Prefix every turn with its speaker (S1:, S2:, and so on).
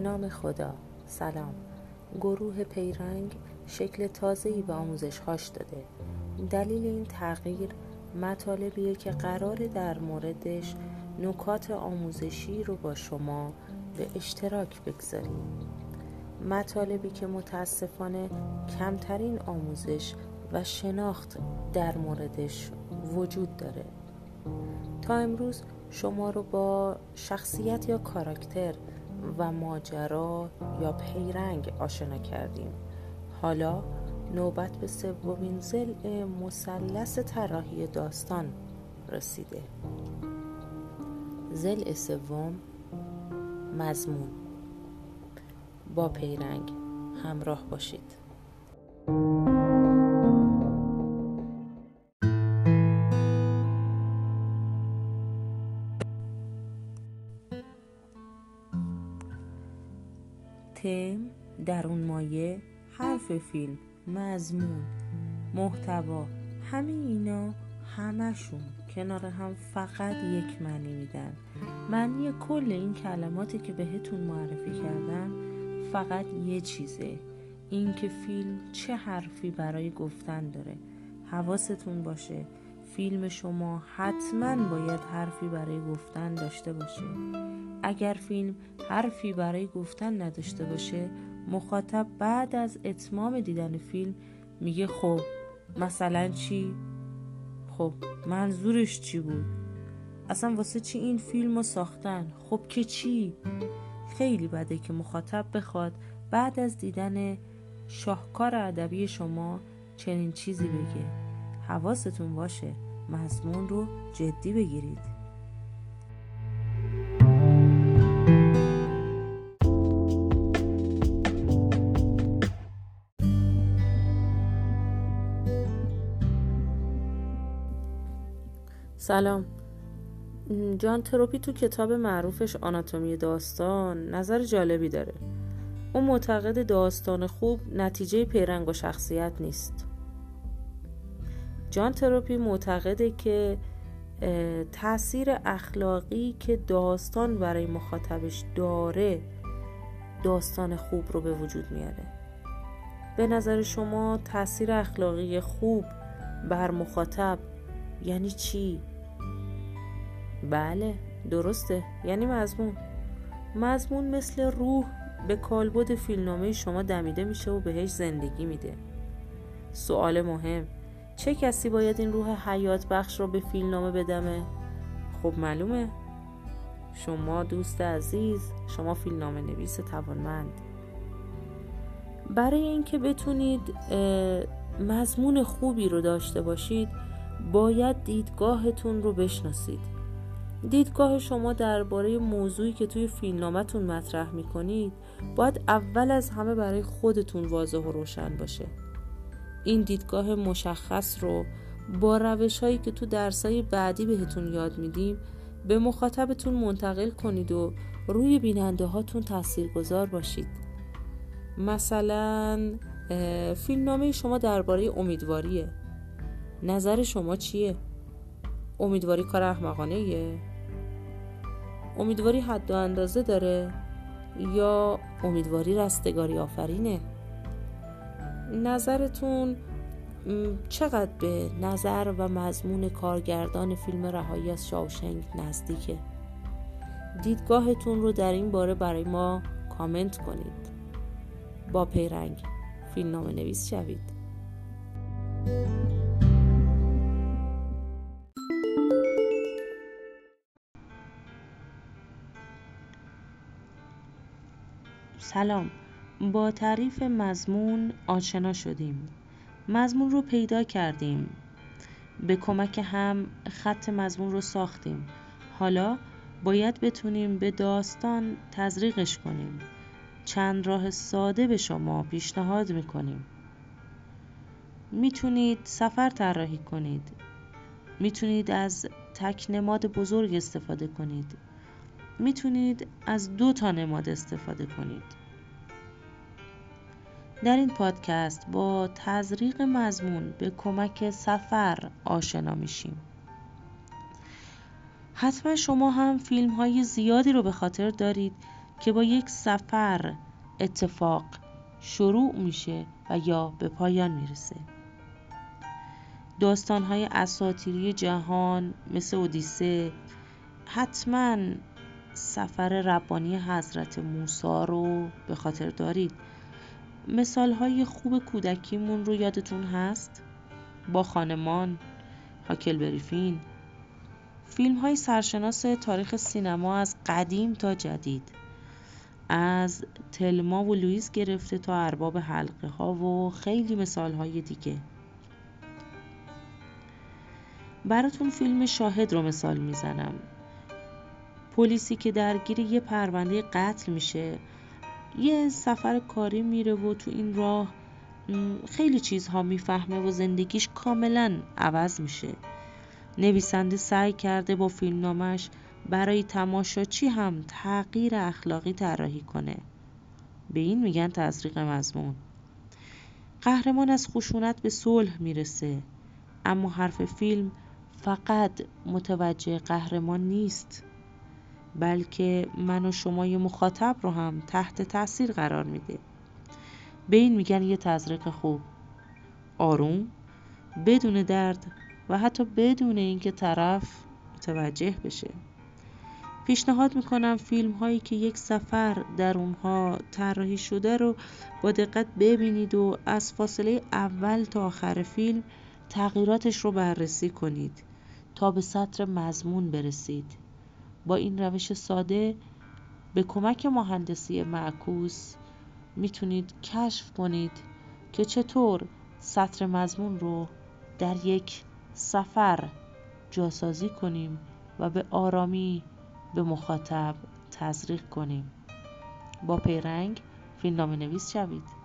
S1: نام خدا. سلام. گروه پیرنگ شکل تازه‌ای به آموزشهاش داده. دلیل این تغییر مطالبیه که قرار در موردش نکات آموزشی رو با شما به اشتراک بگذاریم. مطالبی که متاسفانه کمترین آموزش و شناخت در موردش وجود داره. تا امروز شما رو با شخصیت یا کاراکتر و ماجرا یا پیرنگ آشنا کردیم. حالا نوبت به سومین زل مثلث طراحی داستان رسیده. زل سوم مضمون. با پیرنگ همراه باشید. تم درون مایه حرف فیلم مضمون محتوا همه اینا همشون کنار هم فقط یک معنی میدن. معنی کل این کلماتی که بهتون معرفی کردم فقط یه چیزه اینکه فیلم چه حرفی برای گفتن داره. حواستون باشه. فیلم شما حتما باید حرفی برای گفتن داشته باشه اگر فیلم حرفی برای گفتن نداشته باشه مخاطب بعد از اتمام دیدن فیلم میگه خب مثلا چی؟ خب منظورش چی بود؟ اصلا واسه چی این فیلم رو ساختن؟ خب که چی؟ خیلی بده که مخاطب بخواد بعد از دیدن شاهکار ادبی شما چنین چیزی بگه حواستون باشه مضمون رو جدی بگیرید. سلام. جان تروپی تو کتاب معروفش آناتومی داستان نظر جالبی داره. اون معتقد داستان خوب نتیجه پیرنگ و شخصیت نیست. جان تروپی معتقده که تاثیر اخلاقی که داستان برای مخاطبش داره داستان خوب رو به وجود میاره. به نظر شما تاثیر اخلاقی خوب بر مخاطب یعنی چی؟ بله درسته. یعنی مضمون. مضمون مثل روح به کالبد فیلمنامه شما دمیده میشه و بهش زندگی میده. سوال مهم. چه کسی باید این روح حیات بخش رو به فیلمنامه بدمه؟ خب معلومه. شما دوست عزیز شما فیلمنامه نویس توانمند. برای اینکه بتونید مضمون خوبی رو داشته باشید باید دیدگاهتون رو بشناسید. دیدگاه شما درباره موضوعی که توی فیلمنامهتون مطرح می‌کنید باید اول از همه برای خودتون واضح و روشن باشه. این دیدگاه مشخص رو با روش هایی که تو درسای بعدی بهتون یاد میدیم به مخاطبتون منتقل کنید و روی بیننده هاتون تأثیر گذار باشید. مثلا فیلمنامه شما درباره امیدواریه. نظر شما چیه؟ امیدواری کار احمقانه امیدواری حد و اندازه داره یا امیدواری رستگاری آفرینه؟ نظرتون چقدر به نظر و مضمون کارگردان فیلم رهایی از شاوشنگ نزدیکه؟ دیدگاهتون رو در این باره برای ما کامنت کنید. با پیرنگ فیلم نویس شوید. سلام. با تعریف مضمون آشنا شدیم. مضمون رو پیدا کردیم. به کمک هم خط مضمون رو ساختیم. حالا باید بتونیم به داستان تزریقش کنیم. چند راه ساده به شما پیشنهاد می‌کنیم. می‌تونید سفر طراحی کنید. می‌تونید از تک نماد بزرگ استفاده کنید. می‌تونید از دو تا نماد استفاده کنید. در این پادکست با تزریق مضمون به کمک سفر آشنا میشیم. حتما شما هم فیلم های زیادی رو به خاطر دارید که با یک سفر اتفاق شروع میشه و یا به پایان می‌رسه. داستانهای اساتیری جهان مثل اودیسه حتما سفر ربانی حضرت موسی رو به خاطر دارید. مثال های خوب کودکیمون رو یادتون هست؟ با خانمان، هاکل بریفین فیلم های سرشناس تاریخ سینما از قدیم تا جدید. از تلما و لوئیس گرفته تا ارباب حلقه ها و خیلی مثال های دیگه. براتون فیلم شاهد رو مثال می‌زنم. پلیسی که درگیر یه پرونده قتل میشه یه سفر کاری میره و تو این راه خیلی چیزها می‌فهمه و زندگیش کاملا عوض میشه. نویسنده سعی کرده با فیلمنامش برای تماشاچی هم تغییر اخلاقی طراحی کنه. به این میگن تزریق مضمون. قهرمان از خشونت به صلح می‌رسه. اما حرف فیلم فقط متوجه قهرمان نیست. بلکه من و شمای مخاطب رو هم تحت تاثیر قرار میده. به این میگن یه تزریق خوب آروم بدون درد و حتی بدون اینکه طرف متوجه بشه. پیشنهاد می‌کنم فیلم هایی که یک سفر در اونها طراحی شده رو با دقت ببینید و از فاصله اول تا آخر فیلم تغییراتش رو بررسی کنید تا به سطر مضمون برسید. با این روش ساده به کمک مهندسی معکوس می‌تونید کشف کنید که چطور سطر مضمون رو در یک سفر جاسازی کنیم و به آرامی به مخاطب تزریق کنیم. با پیرنگ فیلمنامه نویس شوید.